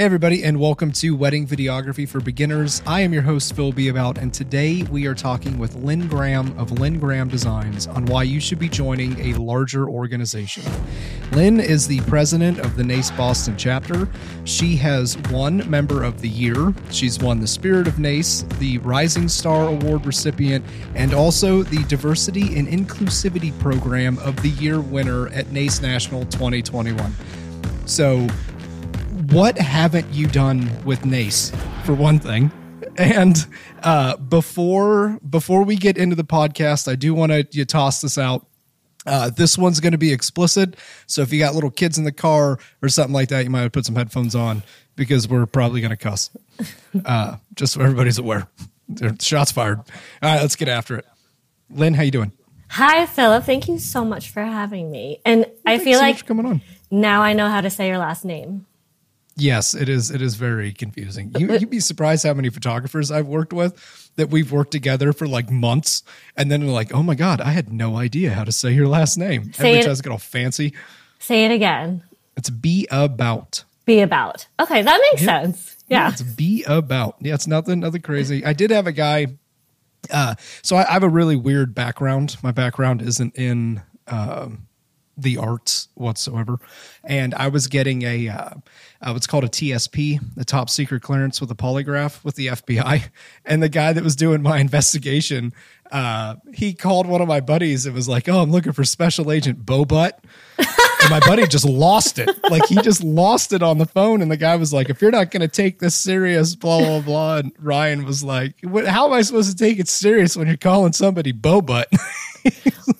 Hey, everybody, and welcome to Wedding Videography for Beginners. I am your host, Phil Beabout, and today we are talking with Lynn Graham of Lynn Graham Designs on why you should be joining a larger organization. Lynn is the president of the NACE Boston chapter. She has won Member of the Year. She's won the Spirit of NACE, the Rising Star Award recipient, and also the Diversity and Inclusivity Program of the Year winner at NACE National 2021. So, what haven't you done with Nace for one thing? And uh, before before we get into the podcast, I do want to you toss this out. Uh, this one's going to be explicit, so if you got little kids in the car or something like that, you might put some headphones on because we're probably going to cuss. Uh, just so everybody's aware. Shots fired. All right, let's get after it. Lynn, how you doing? Hi, Philip. Thank you so much for having me. And well, I feel so like coming on. now I know how to say your last name. Yes, it is. It is very confusing. You, would be surprised how many photographers I've worked with that we've worked together for like months, and then they're like, "Oh my god, I had no idea how to say your last name." Say Every time get all fancy. Say it again. It's be about. Be about. Okay, that makes yeah. sense. Yeah. yeah. it's be about. Yeah, it's nothing, nothing crazy. I did have a guy. Uh, so I, I have a really weird background. My background isn't in. Um, the arts whatsoever. And I was getting a uh, uh, what's called a TSP, a top secret clearance with a polygraph with the FBI. And the guy that was doing my investigation, uh, he called one of my buddies and was like, "Oh, I'm looking for Special Agent Bobutt." and my buddy just lost it. Like he just lost it on the phone. And the guy was like, "If you're not going to take this serious, blah blah blah." And Ryan was like, "How am I supposed to take it serious when you're calling somebody Bobutt?"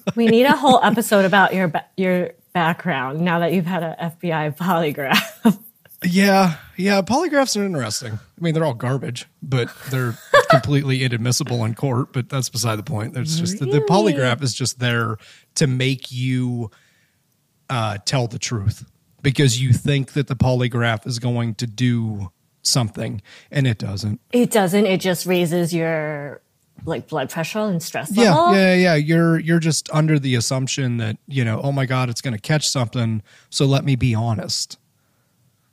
we need a whole episode about your your background now that you've had an FBI polygraph. Yeah, yeah, polygraphs are interesting. I mean, they're all garbage, but they're completely inadmissible in court. But that's beside the point. There's just really? the, the, polygraph is just there to make you uh, tell the truth because you think that the polygraph is going to do something, and it doesn't. It doesn't. It just raises your like blood pressure and stress yeah, level. Yeah, yeah, You're you're just under the assumption that, you know, oh my God, it's gonna catch something. So let me be honest.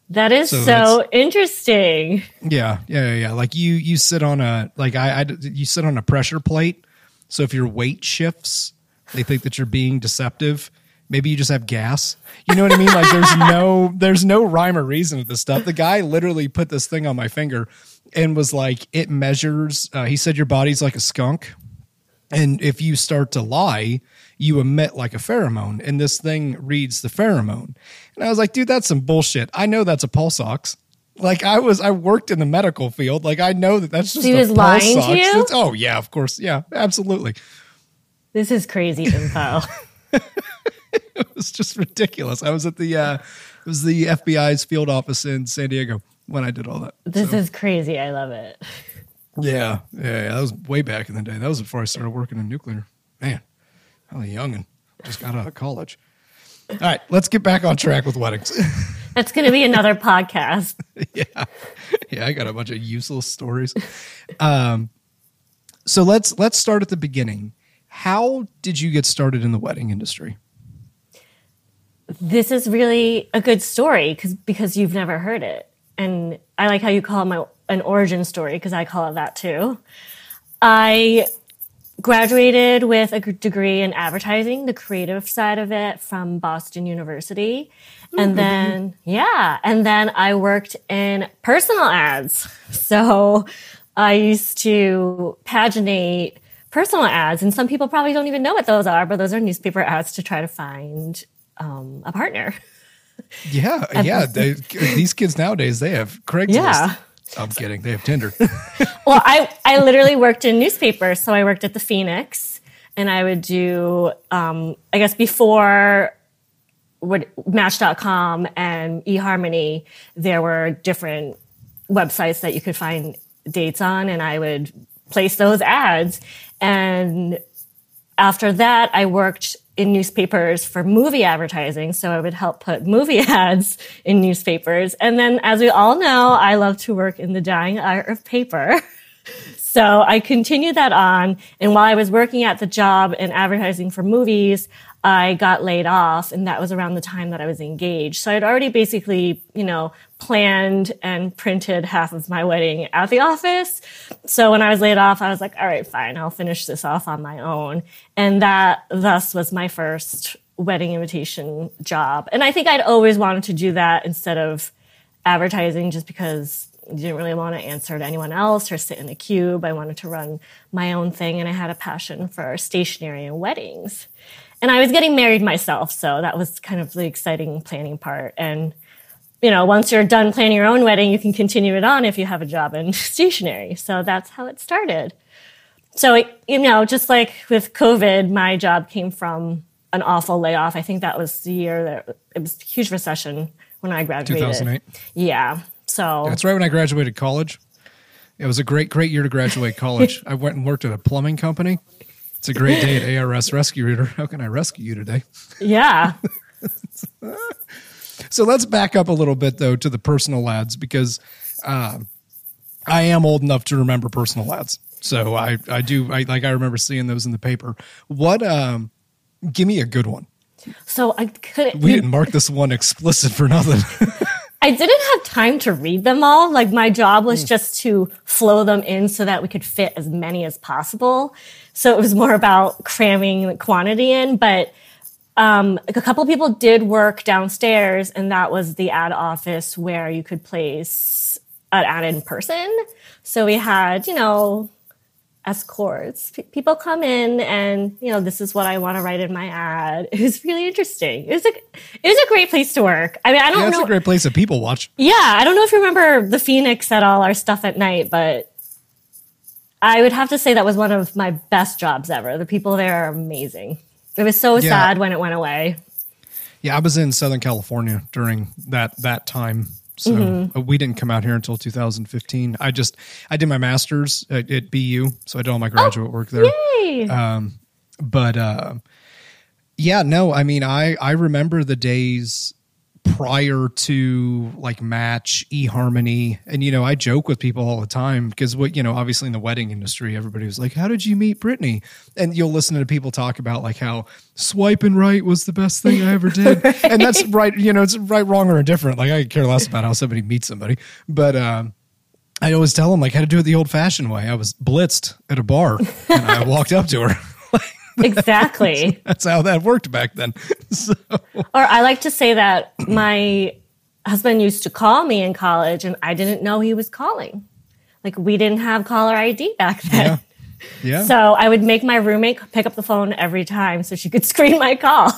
That is so, so interesting. Yeah, yeah, yeah. Like you you sit on a like I, I you sit on a pressure plate. So if your weight shifts, they think that you're being deceptive. Maybe you just have gas. You know what I mean? Like there's no there's no rhyme or reason to this stuff. The guy literally put this thing on my finger and was like, it measures. Uh, he said your body's like a skunk, and if you start to lie, you emit like a pheromone, and this thing reads the pheromone. And I was like, dude, that's some bullshit. I know that's a pulse ox. Like I was, I worked in the medical field. Like I know that that's just he was lying to you. oh yeah, of course, yeah, absolutely. This is crazy info. it was just ridiculous. I was at the uh, it was the FBI's field office in San Diego when I did all that. This so. is crazy. I love it. Yeah, yeah, yeah, that was way back in the day. That was before I started working in nuclear. Man, I was young and just got out of college. All right, let's get back on track with weddings. That's going to be another podcast. yeah, yeah, I got a bunch of useless stories. Um, so let's let's start at the beginning. How did you get started in the wedding industry? This is really a good story because because you've never heard it and I like how you call it my an origin story because I call it that too. I graduated with a degree in advertising, the creative side of it from Boston University. And then, yeah, and then I worked in personal ads. So I used to paginate personal ads, and some people probably don't even know what those are, but those are newspaper ads to try to find um, a partner. Yeah, yeah. They, these kids nowadays they have Craigslist. Yeah. I'm kidding. They have Tinder. well, I I literally worked in newspapers, so I worked at the Phoenix, and I would do, um, I guess before what Match.com and eHarmony, there were different websites that you could find dates on, and I would place those ads. And after that, I worked in newspapers for movie advertising. So I would help put movie ads in newspapers. And then, as we all know, I love to work in the dying art of paper. So I continued that on. And while I was working at the job in advertising for movies, I got laid off and that was around the time that I was engaged. So I'd already basically, you know, planned and printed half of my wedding at the office. So when I was laid off, I was like, all right, fine, I'll finish this off on my own. And that thus was my first wedding invitation job. And I think I'd always wanted to do that instead of advertising just because I didn't really want to answer to anyone else or sit in a cube. I wanted to run my own thing and I had a passion for stationery and weddings. And I was getting married myself, so that was kind of the exciting planning part. And you know, once you're done planning your own wedding, you can continue it on if you have a job in stationery. So that's how it started. So, you know, just like with COVID, my job came from an awful layoff. I think that was the year that it was a huge recession when I graduated. 2008. Yeah. So That's right when I graduated college. It was a great, great year to graduate college. I went and worked at a plumbing company. It's a great day at ARS Rescue Rooter. How can I rescue you today? yeah. So let's back up a little bit though to the personal ads because uh, I am old enough to remember personal ads. So I, I do I like I remember seeing those in the paper. What um give me a good one. So I couldn't. We didn't mark this one explicit for nothing. I didn't have time to read them all. Like my job was just to flow them in so that we could fit as many as possible. So it was more about cramming the quantity in. But um, a couple people did work downstairs, and that was the ad office where you could place an ad in person. So we had, you know, escorts. P- people come in and, you know, this is what I want to write in my ad. It was really interesting. It was a, it was a great place to work. I mean, I don't yeah, it's know. a great place that people watch. Yeah, I don't know if you remember the Phoenix at all our stuff at night, but I would have to say that was one of my best jobs ever. The people there are amazing. It was so Yeah. sad when it went away. Yeah, I was in Southern California during that that time. So Mm-hmm. uh, we didn't come out here until 2015. I just I did my masters at, at BU, so I did all my graduate work there. Yay! but uh yeah no i mean i i remember the days prior to like match eharmony and you know i joke with people all the time because what you know obviously in the wedding industry everybody was like how did you meet brittany? And you'll listen to people talk about like how swiping right was the best thing i ever did. And that's right you know it's right wrong or indifferent like i care less about how somebody meets somebody. But um I always tell them like how to do it the old fashioned way. I was blitzed at a bar and I walked up to her. exactly. That's how that worked back then. So, Or I like to say that my husband used to call me in college and I didn't know he was calling. Like we didn't have caller ID back then. yeah. So I would make my roommate pick up the phone every time so she could screen my call.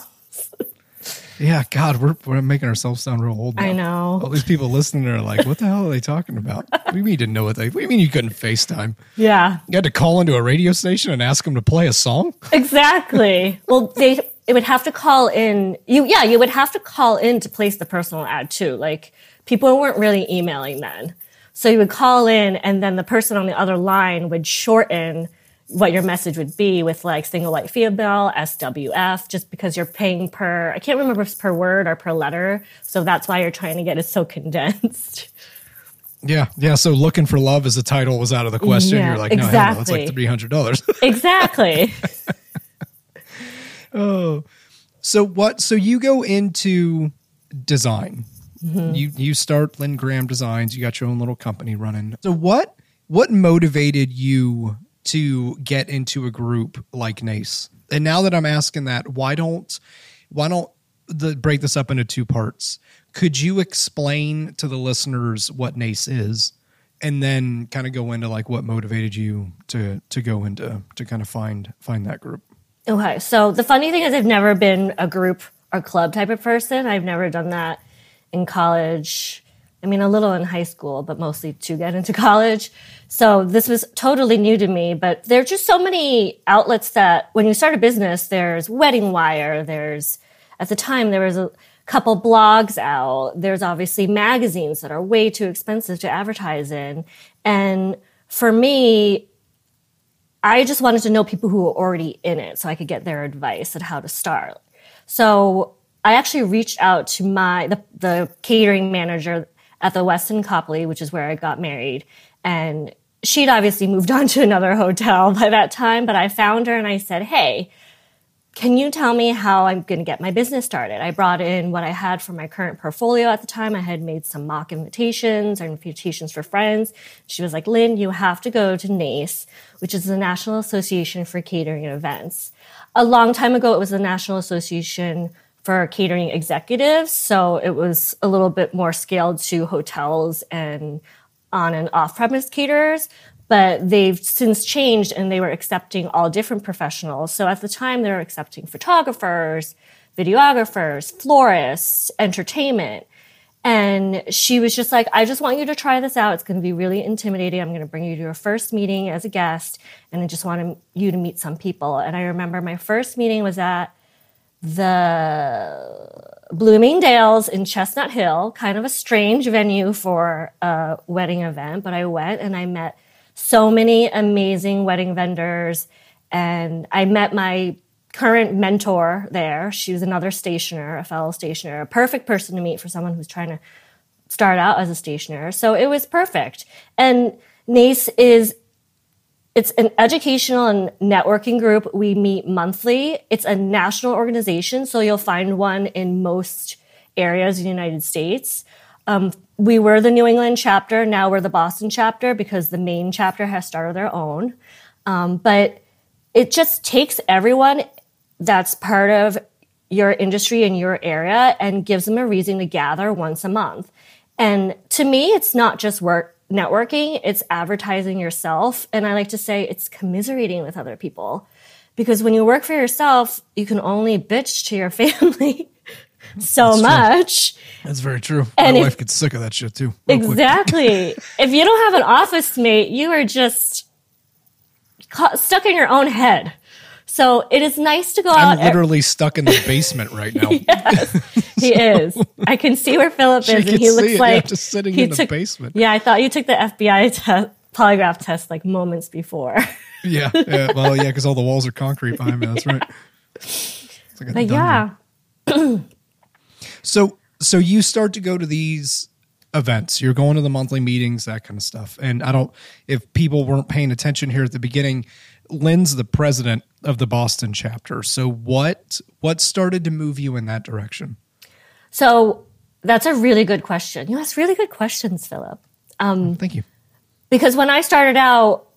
Yeah. God, we're, we're making ourselves sound real old. Now. I know. All these people listening are like, what the hell are they talking about? We you didn't know what they, what do you mean you couldn't FaceTime? Yeah, You had to call into a radio station and ask them to play a song? exactly. well, they it would have to call in. You yeah, you would have to call in to place the personal ad too. Like people weren't really emailing then, so you would call in, and then the person on the other line would shorten what your message would be with like single white female SWF, just because you're paying per. I can't remember if it's per word or per letter, so that's why you're trying to get it so condensed. Yeah. Yeah. So looking for love as a title was out of the question. Yeah, You're like, no, hell no, that's like $300. exactly. Oh, so what? So you go into design. Mm-hmm. You you start Lynn Graham Designs. You got your own little company running. So what what motivated you to get into a group like Nace? And now that I'm asking that, why don't why don't the break this up into two parts? Could you explain to the listeners what Nace is? And then kind of go into like what motivated you to to go into to kind of find find that group. Okay, so the funny thing is, I've never been a group or club type of person. I've never done that in college. I mean, a little in high school, but mostly to get into college. So this was totally new to me, but there are just so many outlets that when you start a business, there's Wedding Wire, there's, at the time, there was a couple blogs out. There's obviously magazines that are way too expensive to advertise in. And for me, I just wanted to know people who were already in it so I could get their advice on how to start. So I actually reached out to my the, the catering manager at the Westin Copley, which is where I got married, and she'd obviously moved on to another hotel by that time. But I found her and I said, "Hey, can you tell me how I'm going to get my business started? I brought in what I had from my current portfolio at the time. I had made some mock invitations or invitations for friends. She was like, Lynn, you have to go to NACE, which is the National Association for Catering and Events. A long time ago, it was the National Association for Catering Executives. So it was a little bit more scaled to hotels and on and off premise caterers but they've since changed and they were accepting all different professionals. So at the time, they were accepting photographers, videographers, florists, entertainment. And she was just like, I just want you to try this out. It's going to be really intimidating. I'm going to bring you to your first meeting as a guest, and I just want you to meet some people. And I remember my first meeting was at the Bloomingdale's in Chestnut Hill, kind of a strange venue for a wedding event, but I went and I met so many amazing wedding vendors. And I met my current mentor there. She was another stationer, a fellow stationer, a perfect person to meet for someone who's trying to start out as a stationer. So it was perfect. And NACE is it's an educational and networking group. We meet monthly. It's a national organization, so you'll find one in most areas in the United States. Um, we were the New England chapter. Now we're the Boston chapter because the main chapter has started their own. Um, but it just takes everyone that's part of your industry in your area and gives them a reason to gather once a month. And to me, it's not just work networking, it's advertising yourself. And I like to say it's commiserating with other people. Because when you work for yourself, you can only bitch to your family so That's much. That's very true. And My if, wife gets sick of that shit too. Exactly. if you don't have an office mate, you are just stuck in your own head. So it is nice to go out. I'm out. literally stuck in the basement right now. yes, he is. I can see where Philip is, and he looks it, like yeah, just sitting in took, the basement. Yeah, I thought you took the FBI te- polygraph test like moments before. yeah, yeah, well, yeah, because all the walls are concrete behind me. That's right. Like but yeah. So so you start to go to these events. You're going to the monthly meetings, that kind of stuff. And I don't if people weren't paying attention here at the beginning, Lynn's the president of the Boston chapter. So what what started to move you in that direction? So that's a really good question. You ask really good questions, Philip. Um, Thank you. Because when I started out,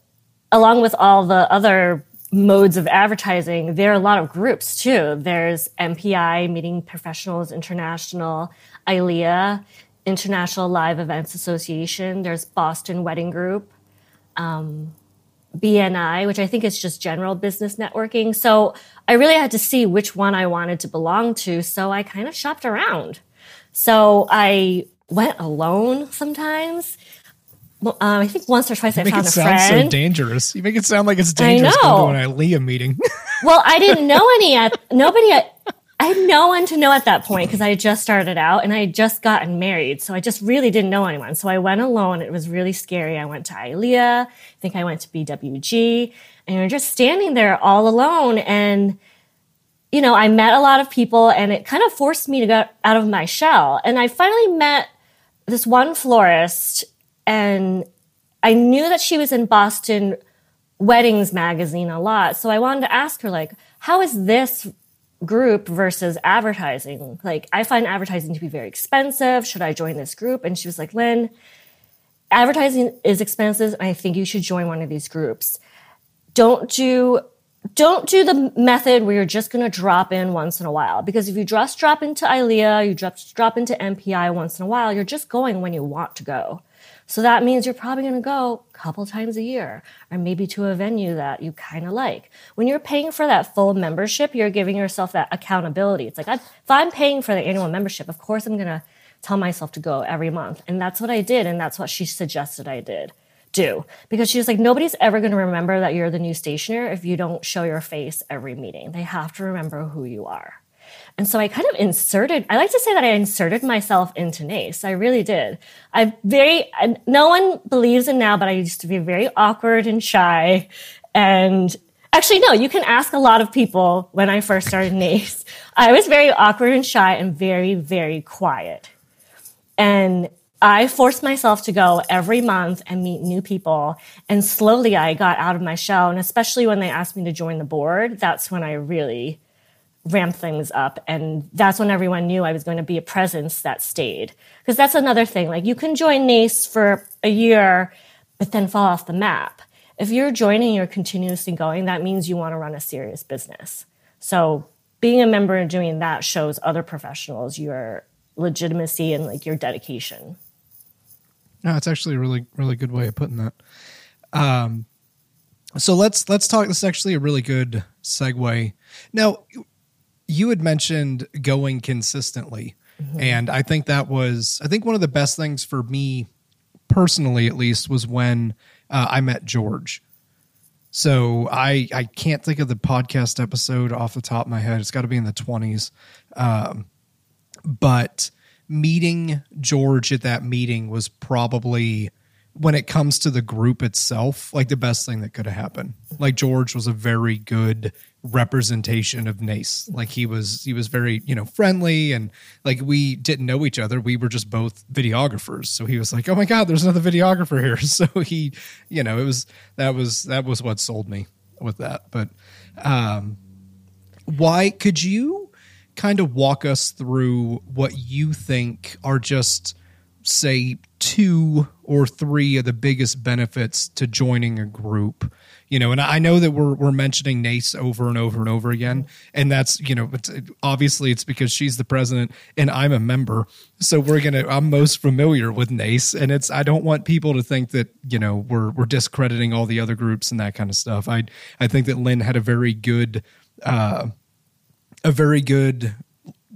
along with all the other modes of advertising, there are a lot of groups too. There's MPI, Meeting Professionals International, ILEA, International Live Events Association. There's Boston Wedding Group, um, BNI, which I think is just general business networking. So I really had to see which one I wanted to belong to. So I kind of shopped around. So I went alone sometimes well, um, I think once or twice you I found a friend. it sound so dangerous. You make it sound like it's dangerous to go to an ILEA meeting. well, I didn't know any at nobody. I had no one to know at that point because I had just started out and I had just gotten married. So I just really didn't know anyone. So I went alone. It was really scary. I went to ILEA. I think I went to BWG and you're just standing there all alone. And, you know, I met a lot of people and it kind of forced me to get out of my shell. And I finally met this one florist and I knew that she was in Boston Weddings magazine a lot. So I wanted to ask her, like, how is this group versus advertising? Like, I find advertising to be very expensive. Should I join this group? And she was like, Lynn, advertising is expensive. I think you should join one of these groups. Don't do don't do the method where you're just going to drop in once in a while because if you just drop into ILEA, you just drop into MPI once in a while, you're just going when you want to go. So that means you're probably going to go a couple times a year or maybe to a venue that you kind of like. When you're paying for that full membership, you're giving yourself that accountability. It's like, if I'm paying for the annual membership, of course I'm going to tell myself to go every month. And that's what I did. And that's what she suggested I did do because she's like nobody's ever going to remember that you're the new stationer if you don't show your face every meeting they have to remember who you are and so I kind of inserted, I like to say that I inserted myself into NACE. I really did. I very, no one believes in now, but I used to be very awkward and shy. And actually, no, you can ask a lot of people when I first started NACE. I was very awkward and shy and very, very quiet. And I forced myself to go every month and meet new people. And slowly I got out of my shell. And especially when they asked me to join the board, that's when I really ramp things up. And that's when everyone knew I was going to be a presence that stayed. Because that's another thing. Like you can join NACE for a year, but then fall off the map. If you're joining, you're continuously going, that means you want to run a serious business. So being a member and doing that shows other professionals your legitimacy and like your dedication. No, it's actually a really, really good way of putting that. Um, so let's let's talk. This is actually a really good segue. Now, you had mentioned going consistently, mm-hmm. and I think that was I think one of the best things for me personally, at least, was when uh, I met George. So I I can't think of the podcast episode off the top of my head. It's got to be in the twenties, um, but meeting George at that meeting was probably when it comes to the group itself, like the best thing that could have happened. Like George was a very good representation of Nace. Like he was he was very, you know, friendly and like we didn't know each other. We were just both videographers. So he was like, "Oh my god, there's another videographer here." So he, you know, it was that was that was what sold me with that. But um why could you kind of walk us through what you think are just say two or three of the biggest benefits to joining a group you know and i know that we're we're mentioning nace over and over and over again and that's you know it's, obviously it's because she's the president and i'm a member so we're gonna i'm most familiar with nace and it's i don't want people to think that you know we're we're discrediting all the other groups and that kind of stuff i i think that lynn had a very good uh a very good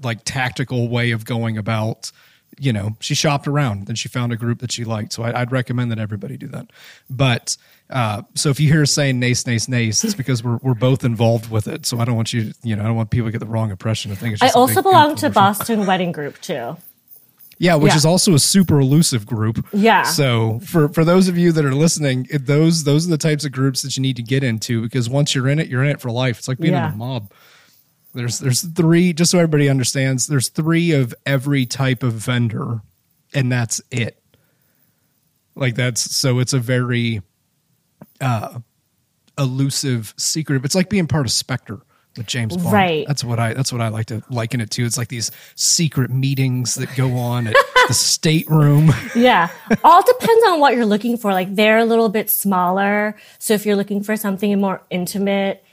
like tactical way of going about you know, she shopped around and she found a group that she liked. So I, would recommend that everybody do that. But uh, so if you hear us saying nace, nace, nace, it's because we're we're both involved with it. So I don't want you, to, you know, I don't want people to get the wrong impression. I think I also belong to Boston Wedding Group too. Yeah, which yeah. is also a super elusive group. Yeah. So for for those of you that are listening, it, those those are the types of groups that you need to get into because once you're in it, you're in it for life. It's like being yeah. in a mob. There's there's three, just so everybody understands, there's three of every type of vendor, and that's it. Like that's so it's a very uh elusive secretive. It's like being part of Spectre with James Bond. Right. That's what I that's what I like to liken it to. It's like these secret meetings that go on at the stateroom. Yeah. All depends on what you're looking for. Like they're a little bit smaller. So if you're looking for something more intimate,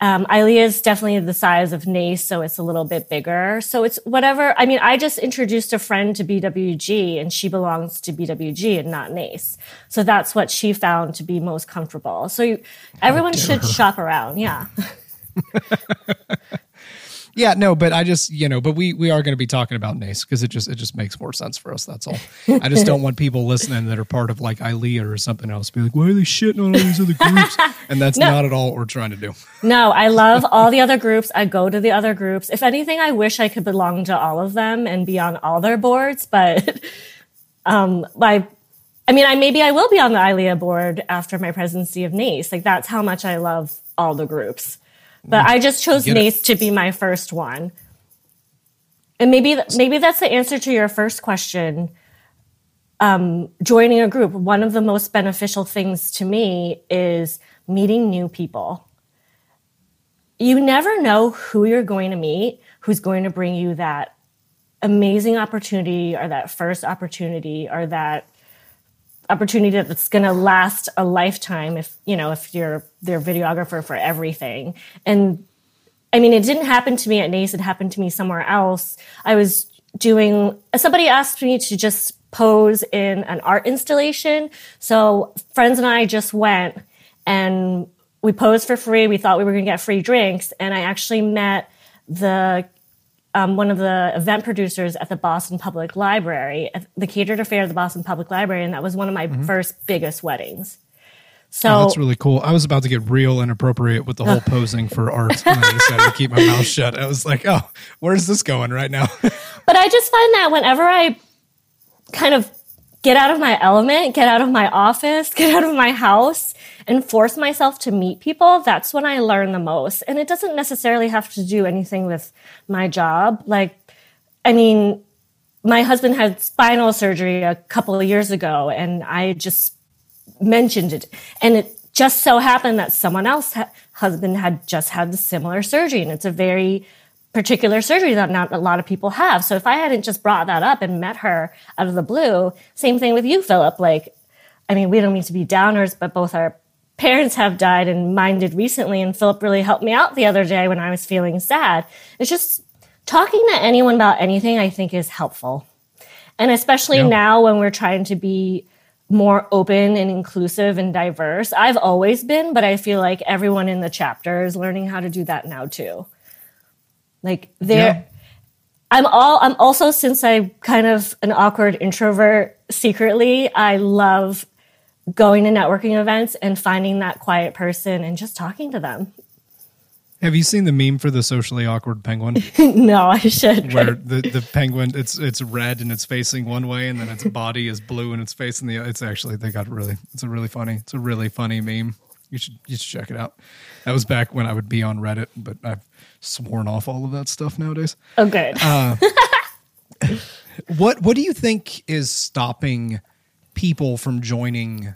um, ILEA is definitely the size of NACE, so it's a little bit bigger. So it's whatever. I mean, I just introduced a friend to BWG and she belongs to BWG and not NACE. So that's what she found to be most comfortable. So you, everyone should shop around. Yeah. Yeah, no, but I just you know, but we we are going to be talking about NACE because it just it just makes more sense for us. That's all. I just don't want people listening that are part of like ILEA or something else be like, why are they shitting on all these other groups? And that's no. not at all what we're trying to do. No, I love all the other groups. I go to the other groups. If anything, I wish I could belong to all of them and be on all their boards, but um, I I mean, I maybe I will be on the ILEA board after my presidency of NACE. Like that's how much I love all the groups. But I just chose NACE to be my first one. And maybe maybe that's the answer to your first question. Um, joining a group, one of the most beneficial things to me is meeting new people. You never know who you're going to meet, who's going to bring you that amazing opportunity or that first opportunity or that opportunity that's going to last a lifetime if you know if you're their videographer for everything. And i mean it didn't happen to me at nace it happened to me somewhere else. I was doing somebody asked me to just pose in an art installation. So friends and i just went and we posed for free. We thought we were going to get free drinks. And i actually met the um, one of the event producers at the Boston Public Library, the catered affair of the Boston Public Library, and that was one of my mm-hmm. first biggest weddings. So oh, that's really cool. I was about to get real inappropriate with the whole posing for art, and I decided to keep my mouth shut. I was like, "Oh, where's this going right now?" but I just find that whenever I kind of get out of my element, get out of my office, get out of my house, and force myself to meet people, that's when I learn the most. And it doesn't necessarily have to do anything with my job. Like, I mean, my husband had spinal surgery a couple of years ago, and I just mentioned it. And it just so happened that someone else ha- husband had just had the similar surgery. And it's a very particular surgery that not a lot of people have. So if I hadn't just brought that up and met her out of the blue, same thing with you, Philip. Like, I mean, we don't need to be downers, but both our parents have died and mine did recently. And Philip really helped me out the other day when I was feeling sad. It's just talking to anyone about anything, I think is helpful. And especially yeah. now when we're trying to be more open and inclusive and diverse. I've always been, but I feel like everyone in the chapter is learning how to do that now too. Like there yeah. I'm all I'm also since I'm kind of an awkward introvert secretly, I love going to networking events and finding that quiet person and just talking to them. Have you seen the meme for the socially awkward penguin? no, I should. Where the, the penguin it's it's red and it's facing one way and then its body is blue and it's facing the it's actually they got really it's a really funny it's a really funny meme. You should you should check it out. That was back when I would be on Reddit, but I've sworn off all of that stuff nowadays. Oh, good. Uh, what What do you think is stopping people from joining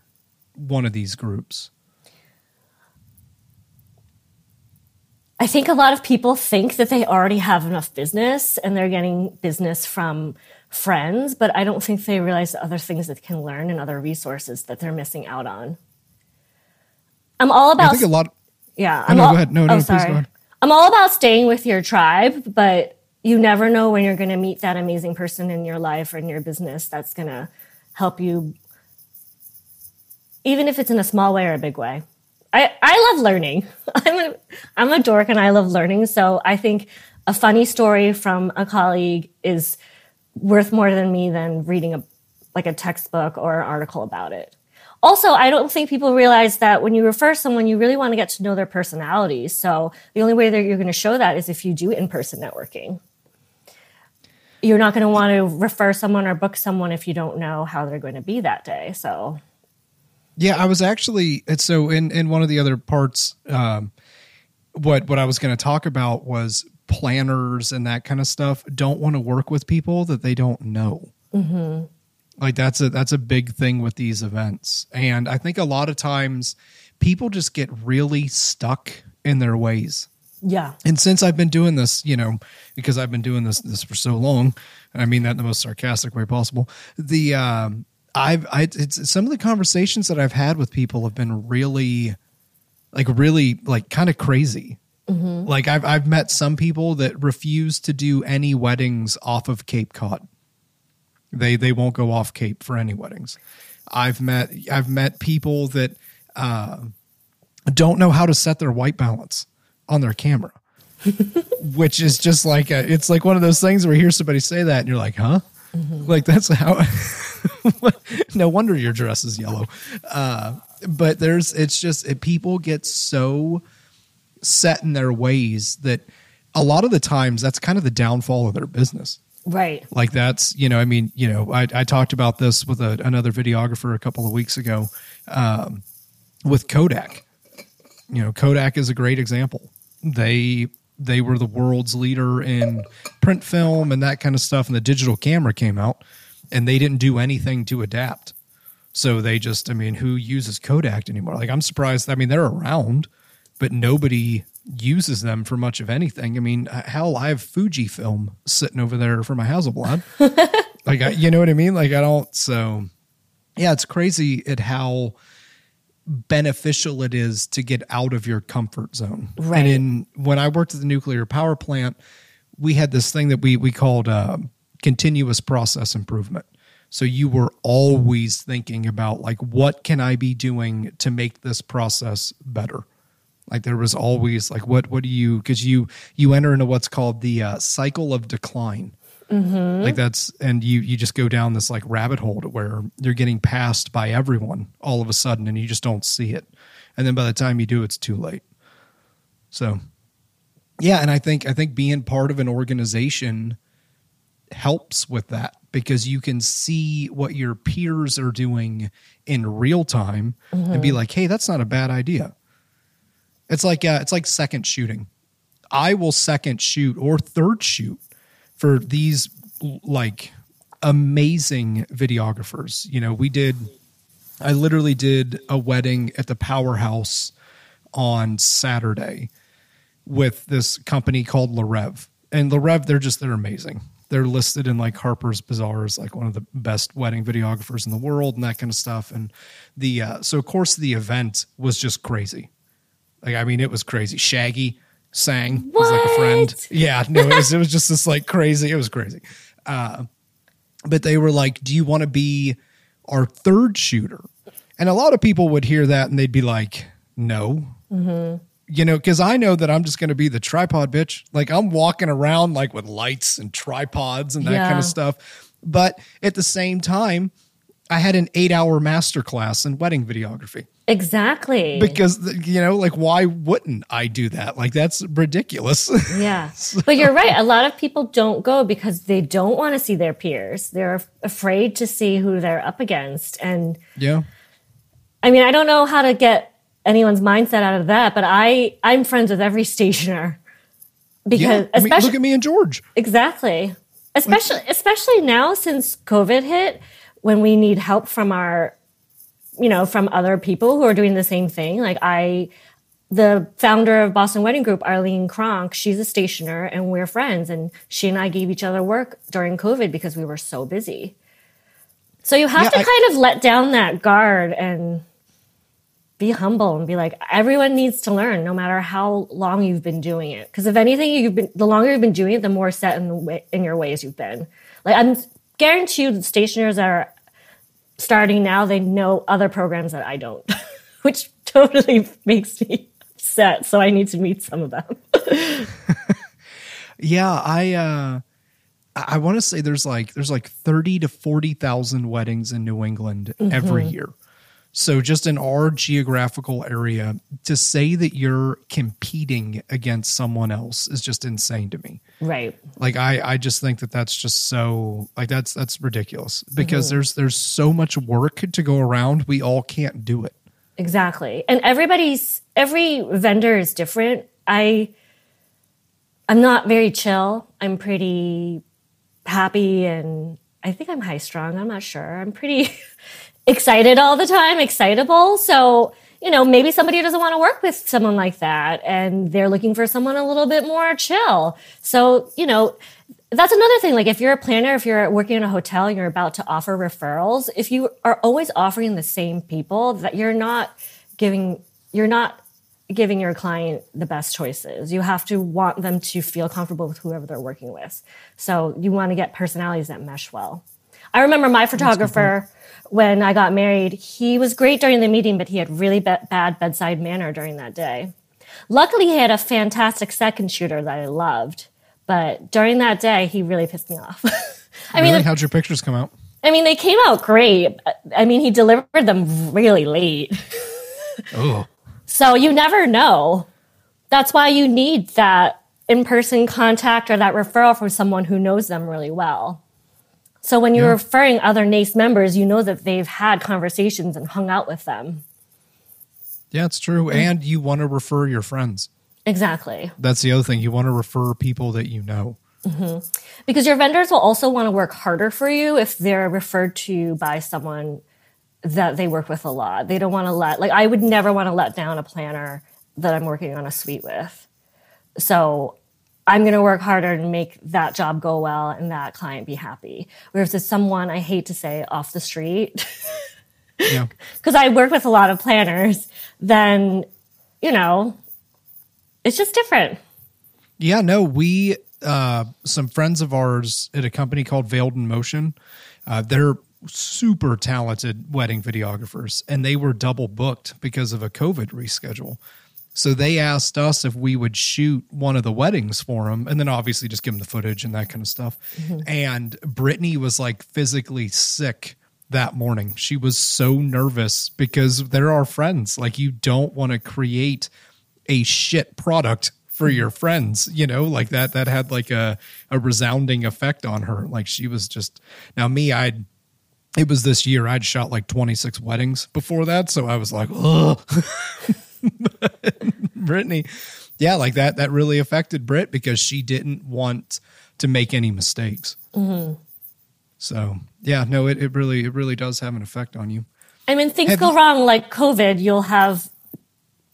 one of these groups? I think a lot of people think that they already have enough business and they're getting business from friends, but I don't think they realize the other things that they can learn and other resources that they're missing out on. I'm all about. I think a lot. Yeah. Oh, I'm no, all, go ahead. No, no, oh, sorry. go ahead. I'm all about staying with your tribe, but you never know when you're going to meet that amazing person in your life or in your business that's going to help you, even if it's in a small way or a big way. I, I love learning. I'm a, I'm a dork and I love learning. So I think a funny story from a colleague is worth more than me than reading a, like a textbook or an article about it also, I don't think people realize that when you refer someone, you really want to get to know their personality. So the only way that you're going to show that is if you do in-person networking. You're not going to want to refer someone or book someone if you don't know how they're going to be that day. So, yeah, I was actually so in in one of the other parts. Um, what what I was going to talk about was planners and that kind of stuff don't want to work with people that they don't know. Mm-hmm. Like that's a that's a big thing with these events. And I think a lot of times people just get really stuck in their ways. Yeah. And since I've been doing this, you know, because I've been doing this this for so long, and I mean that in the most sarcastic way possible. The um I've I it's some of the conversations that I've had with people have been really like really like kind of crazy. Mm-hmm. Like I've I've met some people that refuse to do any weddings off of Cape Cod. They they won't go off Cape for any weddings. I've met I've met people that uh, don't know how to set their white balance on their camera, which is just like a, it's like one of those things where you hear somebody say that and you're like, huh? Mm-hmm. Like that's how. no wonder your dress is yellow. Uh, but there's it's just it, people get so set in their ways that a lot of the times that's kind of the downfall of their business. Right. Like that's, you know, I mean, you know, I, I talked about this with a, another videographer a couple of weeks ago um, with Kodak. You know, Kodak is a great example. They they were the world's leader in print film and that kind of stuff, and the digital camera came out, and they didn't do anything to adapt. So they just, I mean, who uses Kodak anymore? Like, I'm surprised. I mean, they're around, but nobody uses them for much of anything. I mean, hell, I have Fujifilm sitting over there for my Hasselblad. like, I, you know what I mean? Like, I don't. So, yeah, it's crazy at how beneficial it is to get out of your comfort zone. Right. And in when I worked at the nuclear power plant, we had this thing that we we called uh, continuous process improvement. So you were always thinking about like what can I be doing to make this process better like there was always like what what do you because you you enter into what's called the uh, cycle of decline. Mm-hmm. Like that's and you you just go down this like rabbit hole to where you're getting passed by everyone all of a sudden and you just don't see it, and then by the time you do, it's too late. So, yeah, and I think I think being part of an organization helps with that because you can see what your peers are doing in real time mm-hmm. and be mm-hmm. like, hey, that's not a bad idea. It's like uh, it's like second shooting. I will second shoot or third shoot for these like amazing videographers. You know, we did I literally did a wedding at the powerhouse on Saturday with this company called Le Reve. and Le Reve, they're just they're amazing. They're listed in like Harper's Bazaar as like one of the best wedding videographers in the world and that kind of stuff. And the uh, so of course the event was just crazy. Like I mean, it was crazy. Shaggy sang was like a friend. Yeah, no, it was it was just this like crazy. It was crazy. Uh, but they were like, "Do you want to be our third shooter?" And a lot of people would hear that and they'd be like, "No." You know, because I know that I'm just going to be the tripod bitch. Like I'm walking around like with lights and tripods and that kind of stuff. But at the same time, I had an eight hour master class in wedding videography Exactly. because you know like why wouldn't i do that like that's ridiculous Yeah. But you're right. A lot of people don't go because they don't want to see their peers. They're af- afraid to see who they're up against. And yeah I mean, I don't know how to get anyone's mindset out of that, but I I'm friends with every stationer because yeah I mean, especially look at me and george exactly. Especially especially now since COVID hit when we need help from our you know, from other people who are doing the same thing. Like I the founder of Boston Wedding Group, Arlene Kronk, she's a stationer and we're friends. And she and I gave each other work during COVID because we were so busy. So you have Yeah, to I- kind of let down that guard and be humble and be like, everyone needs to learn no matter how long you've been doing it. Because if anything, you've been, the longer you've been doing it, the more set in, the way, in your ways you've been. Like I'm guarantee you the stationers that are starting now, they know other programs that I don't, which totally makes me upset. So I need to meet some of them. yeah i uh i, want to say there's like there's like 30 to 40,000 weddings in new england every year so just in our geographical area to say that you're competing against someone else is just insane to me right. like i i just think that that's just so like that's that's ridiculous because mm-hmm. there's there's so much work to go around we all can't do it Exactly. And everybody's every vendor is different. I I'm not very chill. I'm pretty happy and I think I'm high strung. I'm not sure. I'm pretty excited all the time, excitable. So, you know, maybe somebody doesn't want to work with someone like that and they're looking for someone a little bit more chill. So, you know, that's another thing. Like if you're a planner, if you're working in a hotel and you're about to offer referrals, if you are always offering the same people, that you're not giving, you're not giving your client the best choices. You have to want them to feel comfortable with whoever they're working with. So you want to get personalities that mesh well. I remember my photographer when I got married, he was great during the meeting, but he had really be- bad bedside manner during that day. Luckily, he had a fantastic second shooter that I loved, but during that day, he really pissed me off. I mean, really the- how'd your pictures come out I mean, they came out great. I mean, he delivered them really late. oh So you never know. That's why you need that in person contact or that referral from someone who knows them really well. So when you're Yeah. referring other NACE members, you know that they've had conversations and hung out with them. yeah it's true and you want to refer your friends Exactly. that's the other thing you want to refer people that you know mm-hmm. Because your vendors will also want to work harder for you if they're referred to you by someone that they work with a lot. They don't want to let, like, I would never want to let down a planner that I'm working on a suite with. So I'm going to work harder and make that job go well and that client be happy. Whereas if it's someone I hate to say off the street, yeah because I work with a lot of planners, then, you know, it's just different. Yeah, no, we uh some friends of ours at a company called Veiled in Motion. Uh they're super talented wedding videographers and they were double booked because of a COVID reschedule. So they asked us if we would shoot one of the weddings for them and then obviously just give them the footage and that kind of stuff. Mm-hmm. And Brittany was like physically sick that morning. She was so nervous because they're our friends. Like you don't want to create a shit product for mm-hmm. your friends, you know, like that that had like a a resounding effect on her. Like she was just now me, I'd it was this year I'd shot like 26 weddings before that, so I was like, "Ugh." Brittany, yeah, like that that really affected Britt because she didn't want to make any mistakes. Mm-hmm. So, yeah, no, it, it really it really does have an effect on you. I mean, things Have go you- wrong like COVID, you'll have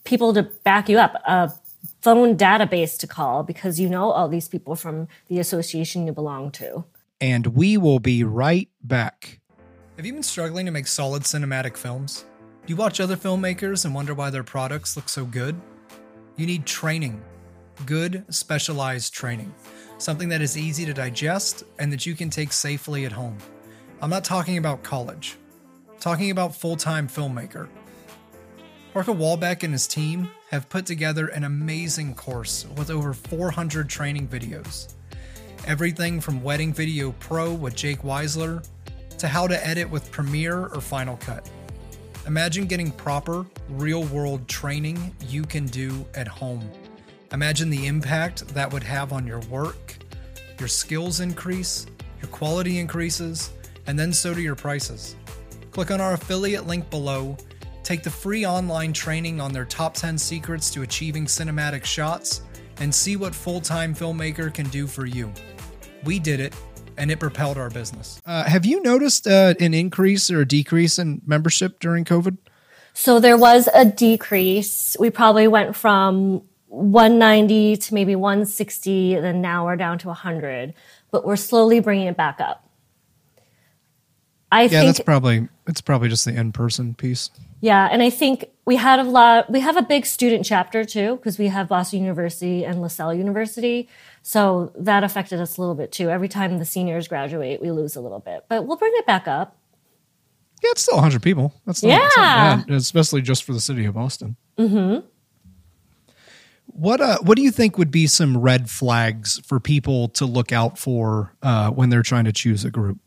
people to back you up. A phone database to call because you know all these people from the association you belong to. And we will be right back. Have you been struggling to make solid cinematic films? Do you watch other filmmakers and wonder why their products look so good? You need training, good, specialized training, something that is easy to digest and that you can take safely at home. I'm not talking about college, I'm talking about full time filmmaker. Parker Walbeck and his team have put together an amazing course with over 400 training videos. Everything from Wedding Video Pro with Jake Weisler to how to edit with Premiere or Final Cut. Imagine getting proper, real world training you can do at home. Imagine the impact that would have on your work. Your skills increase, your quality increases, and then so do your prices. Click on our affiliate link below, take the free online training on their top 10 secrets to achieving cinematic shots, and see what full time filmmaker can do for you. We did it, and it propelled our business. Uh, have you noticed uh, an increase or a decrease in membership during COVID? So there was a decrease. We probably went from 190 to maybe 160, then now we're down to 100, but we're slowly bringing it back up. I yeah, think that's probably it's probably just the in person piece. Yeah, and I think we had a lot. We have a big student chapter too because we have Boston University and Lasell University, so that affected us a little bit too. Every time the seniors graduate, we lose a little bit, but we'll bring it back up. Yeah, it's still 100 people. That's not, yeah, bad, especially just for the city of Boston. Mm-hmm. What uh, what do you think would be some red flags for people to look out for uh, when they're trying to choose a group?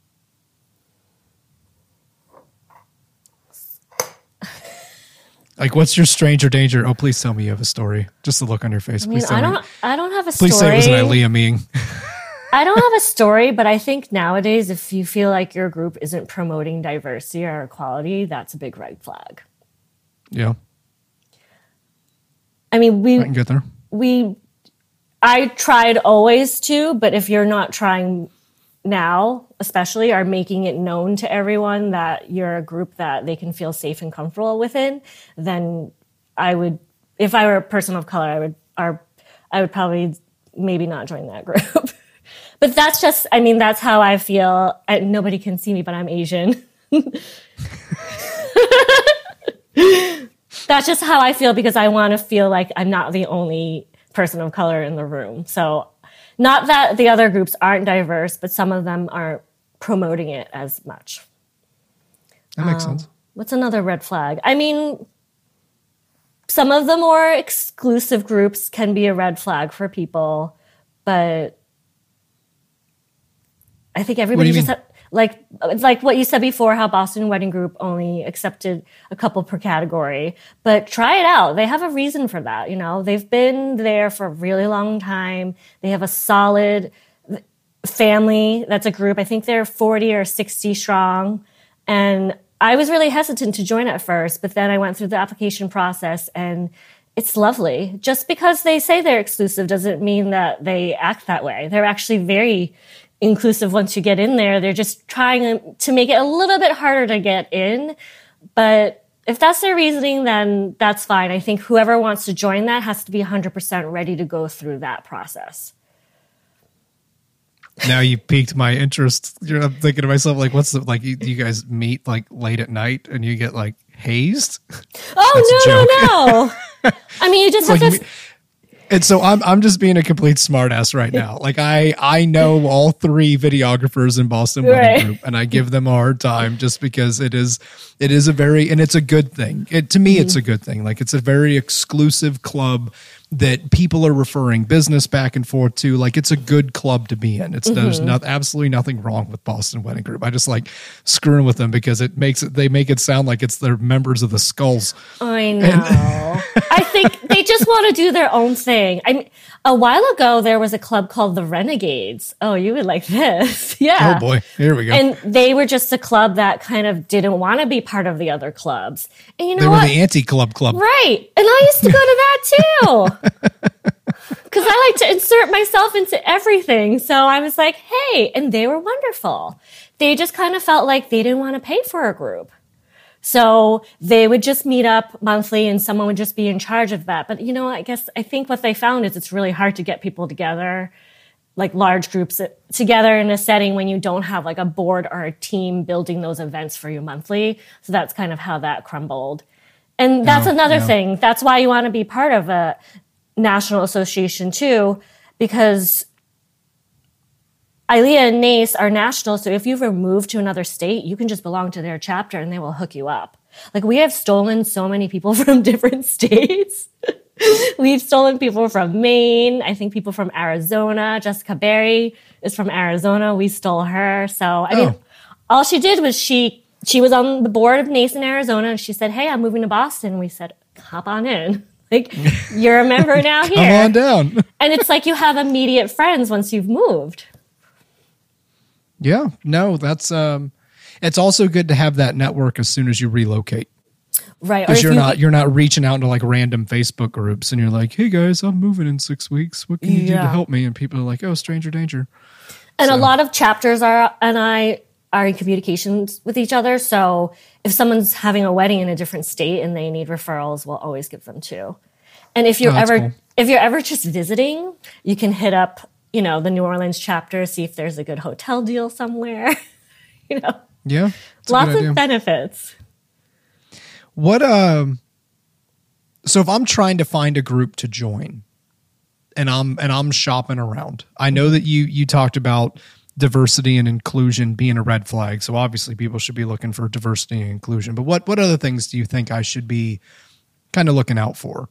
Like, what's your stranger danger? Oh, please tell me you have a story. Just the look on your face. I mean, please tell I don't. Me. I don't have a please story. Please say it was an ILEA meeting. I don't have a story, but I think nowadays, if you feel like your group isn't promoting diversity or equality, that's a big red flag. Yeah. I mean, we I can get there. We, I tried always to, but if you're not trying now, especially, are making it known to everyone that you're a group that they can feel safe and comfortable within, then I would, if I were a person of color, I would, are, I would probably maybe not join that group. but that's just, I mean, that's how I feel. I, nobody can see me, but I'm Asian. that's just how I feel because I want to feel like I'm not the only person of color in the room. So not that the other groups aren't diverse, but some of them aren't promoting it as much. That makes um, sense. What's another red flag? I mean, some of the more exclusive groups can be a red flag for people, but I think everybody just ha- like like what you said before how Boston Wedding Group only accepted a couple per category but try it out they have a reason for that you know they've been there for a really long time they have a solid family that's a group I think they're 40 or 60 strong and I was really hesitant to join at first but then I went through the application process and it's lovely. Just because they say they're exclusive doesn't mean that they act that way. They're actually very inclusive once you get in there. They're just trying to make it a little bit harder to get in. But if that's their reasoning, then that's fine. I think whoever wants to join that has to be 100% ready to go through that process. Now you piqued my interest. You're I'm thinking to myself, like, what's the like? You, you guys meet like late at night and you get like hazed? Oh no, no, no! I mean, you just have like, to. And so I'm I'm just being a complete smartass right now. Like I I know all three videographers in Boston Wedding right. Group, and I give them a hard time just because it is it is a very and it's a good thing. It to me, mm-hmm. it's a good thing. Like it's a very exclusive club that people are referring business back and forth to. Like it's a good club to be in. It's mm-hmm. there's not absolutely nothing wrong with Boston Wedding Group. I just like screwing with them because it makes it they make it sound like it's their members of the skulls. I know. And, I think they just want to do their own thing. I mean, a while ago there was a club called the Renegades. Oh, you would like this. yeah. Oh boy. Here we go. And they were just a club that kind of didn't want to be part of the other clubs. And you know they what? were the anti-club club. Right. And I used to go to that too. Because I like to insert myself into everything. So I was like, hey, and they were wonderful. They just kind of felt like they didn't want to pay for a group. So they would just meet up monthly and someone would just be in charge of that. But you know, I guess I think what they found is it's really hard to get people together, like large groups uh, together in a setting when you don't have like a board or a team building those events for you monthly. So that's kind of how that crumbled. And that's Oh, another thing. That's why you want to be part of a national association too, because ILEA and NACE are national. So if you've ever moved to another state, you can just belong to their chapter and they will hook you up. Like we have stolen so many people from different states. We've stolen people from Maine. I think people from Arizona. Jessica Berry is from Arizona. We stole her. So I mean, Oh. all she did was she she was on the board of NACE in Arizona and she said, Hey, I'm moving to Boston. We said, hop on in. Like you're a member now here. Come on down. And it's like you have immediate friends once you've moved. yeah. No, that's um it's also good to have that network as soon as you relocate. Right. Because you're you- not you're not reaching out into like random Facebook groups and you're like, Hey guys, I'm moving in six weeks. What can you do to help me? And people are like, Oh, stranger danger. And a lot of chapters are and I are in communications with each other. So if someone's having a wedding in a different state and they need referrals, we'll always give them too. And if you're Oh, ever cool. if you're ever just visiting, you can hit up, you know, the New Orleans chapter, see if there's a good hotel deal somewhere. you know, Yeah. Lots of benefits. What um so if I'm trying to find a group to join and I'm and I'm shopping around. I know that you you talked about diversity and inclusion being a red flag. So obviously people should be looking for diversity and inclusion. But what what other things do you think I should be kind of looking out for?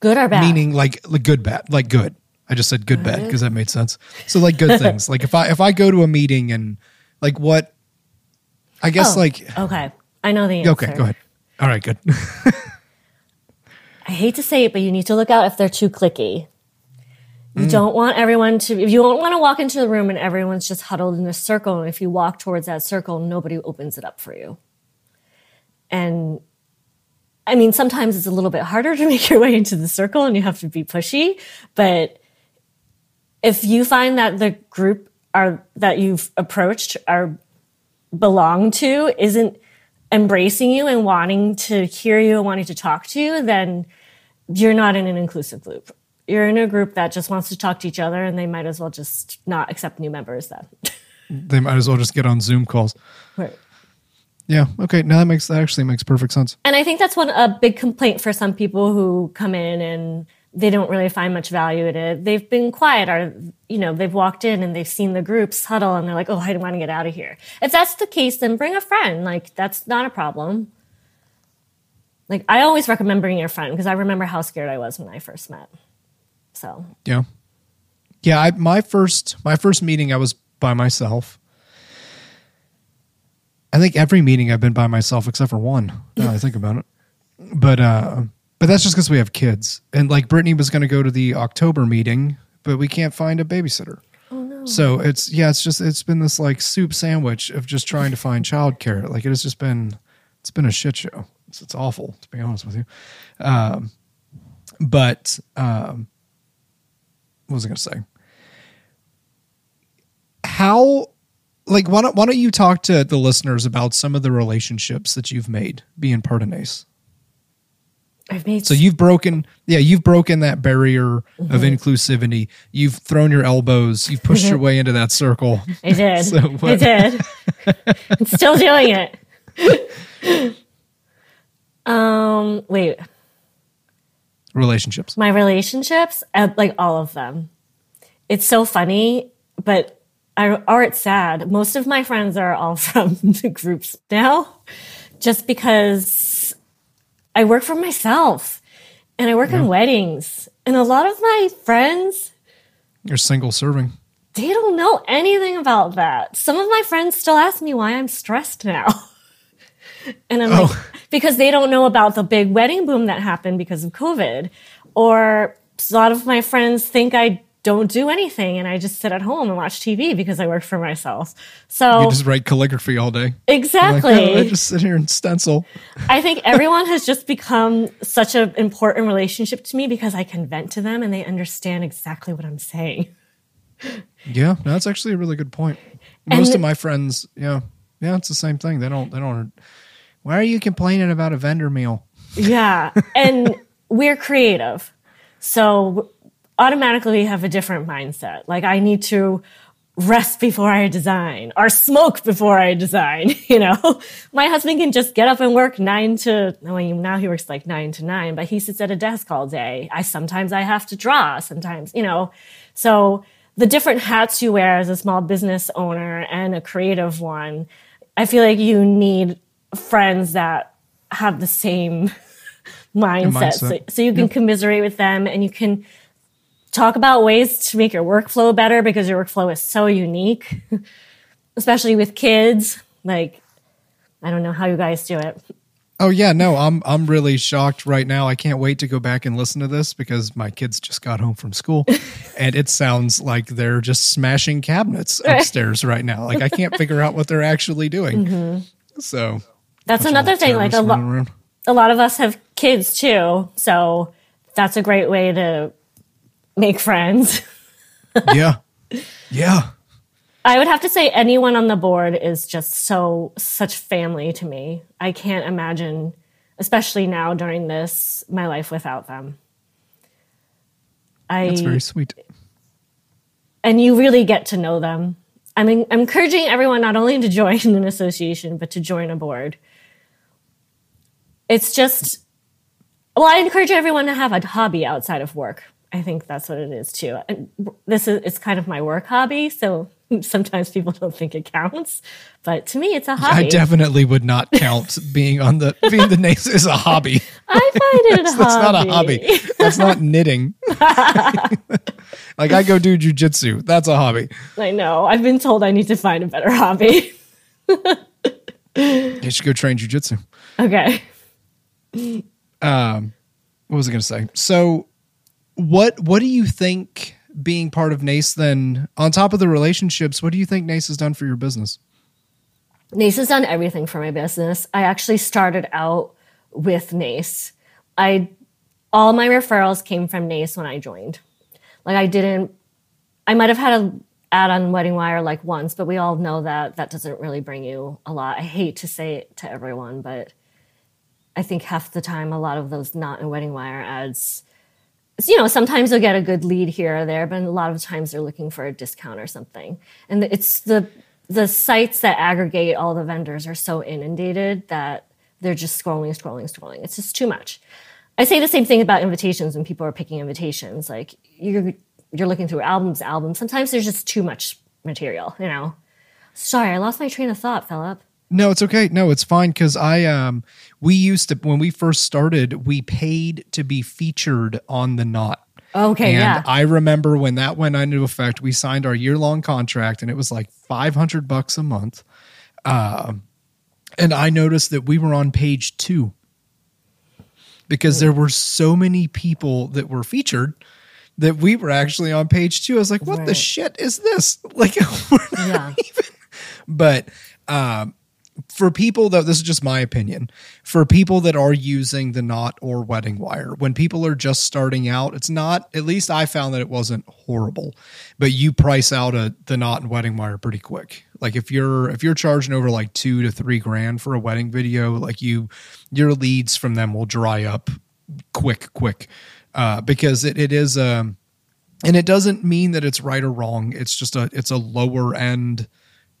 Good or bad? Meaning like like good bad, like good. I just said good bad because that made sense. So like good things. like if I if I go to a meeting and like what I guess Oh, like okay. I know the answer. okay, go ahead. All right, good. I hate to say it, but you need to look out if they're too clicky. Mm. You don't want everyone to, if you don't want to walk into the room and everyone's just huddled in a circle, and if you walk towards that circle, nobody opens it up for you. And I mean, sometimes it's a little bit harder to make your way into the circle and you have to be pushy, but if you find that the group are, that you've approached are belong to isn't embracing you and wanting to hear you and wanting to talk to you, then you're not in an inclusive group. You're in a group that just wants to talk to each other and they might as well just not accept new members then. they might as well just get on Zoom calls. right. Yeah. Okay. Now that makes that actually makes perfect sense. And I think that's one a big complaint for some people who come in and they don't really find much value in it. They've been quiet or you know, they've walked in and they've seen the groups huddle and they're like, "Oh, I don't want to get out of here." If that's the case, then bring a friend. Like that's not a problem. Like I always recommend bringing a friend because I remember how scared I was when I first met. So, Yeah. Yeah. I my first my first meeting I was by myself. I think every meeting I've been by myself except for one. Now I think about it. But uh but that's just because we have kids. And like Brittany was gonna go to the October meeting, but we can't find a babysitter. oh no. So it's yeah, it's just it's been this like soup sandwich of just trying to find childcare. Like it has just been it's been a shit show. It's, it's awful to be honest with you. Um, but um, what was I going to say? How like why don't why don't you talk to the listeners about some of the relationships that you've made being part of NACE? I've made So you've broken, yeah, you've broken that barrier of Mm-hmm. inclusivity. You've thrown your elbows. You've pushed your way into that circle. I did. So I did. I'm still doing it. um, wait, Relationships. my relationships, uh, like all of them. It's so funny, but I, or it's sad. Most of my friends are all from the groups now, just because I work for myself and I work on weddings. And a lot of my friends, You're single serving. they don't know anything about that. Some of my friends still ask me why I'm stressed now. and I'm oh. like, Oh. because they don't know about the big wedding boom that happened because of COVID. Or a lot of my friends think I don't do anything and I just sit at home and watch TV because I work for myself. So You just write calligraphy all day. Like, oh, exactly. "Oh, I just sit here and stencil. I think everyone has just become such an important relationship to me because I can vent to them and they understand exactly what I'm saying. Yeah, no, that's actually a really good point. Most of my friends, yeah, Yeah, it's the same thing. They don't. They don't. Why are you complaining about a vendor meal? Yeah. And we're creative. So automatically we have a different mindset. Like I need to rest before I design or smoke before I design. You know, my husband can just get up and work nine to, mean, now he works like nine to nine, but he sits at a desk all day. I sometimes I have to draw sometimes, you know, so the different hats you wear as a small business owner and a creative one, I feel like you need friends that have the same mindset. mindset. So, so, you can commiserate with them and you can talk about ways to make your workflow better because your workflow is so unique, especially with kids. Like, I don't know how you guys do it. Oh yeah, no, I'm I'm really shocked right now. I can't wait to go back and listen to this because my kids just got home from school and it sounds like they're just smashing cabinets upstairs right now. Like I can't figure out what they're actually doing. Mm-hmm. So that's another thing. Like a, lo- a lot of us have kids too, so that's a great way to make friends. yeah. Yeah. I would have to say anyone on the board is just so such family to me. I can't imagine, especially now during this, my life without them. I, That's very sweet. And you really get to know them. I mean, I'm encouraging everyone not only to join an association, but to join a board. It's just, well, I encourage everyone to have a hobby outside of work. I think that's what it is too. And this is it's kind of my work hobby, so sometimes people don't think it counts, but to me, it's a hobby. I definitely would not count being on the being the nace is a hobby. I find it that's, a that's not a hobby. That's not knitting. like I go do jujitsu. That's a hobby. I know. I've been told I need to find a better hobby. you should go train jujitsu. Okay. Um, what was I going to say? So, what what do you think being part of NACE then, on top of the relationships, what do you think NACE has done for your business? NACE has done everything for my business. I actually started out with NACE. I all my referrals came from NACE when I joined. Like I didn't I might have had a ad on Wedding Wire like once, but we all know that that doesn't really bring you a lot. I hate to say it to everyone, but I think half the time a lot of those not in Wedding Wire ads you know, sometimes you'll get a good lead here or there, but a lot of times they're looking for a discount or something. And it's the the sites that aggregate all the vendors are so inundated that they're just scrolling, scrolling, scrolling. It's just too much. I say the same thing about invitations when people are picking invitations. Like you're you're looking through albums, albums. Sometimes there's just too much material, you know. Sorry, I lost my train of thought, Philip. No, it's okay. No, it's fine because I um we used to when we first started, we paid to be featured on the knot. Okay, and yeah. I remember when that went into effect, we signed our year long contract and it was like five hundred bucks a month. Um, and I noticed that we were on page two because there were so many people that were featured that we were actually on page two. I was like, what right. the shit is this? Like, yeah. even. But um, for people though this is just my opinion for people that are using the knot or wedding wire when people are just starting out it's not at least i found that it wasn't horrible but you price out a the knot and wedding wire pretty quick. Like if you're if you're charging over like two to three grand for a wedding video like you your leads from them will dry up quick quick. Uh, because it, it is um and it doesn't mean that it's right or wrong. It's just a it's a lower end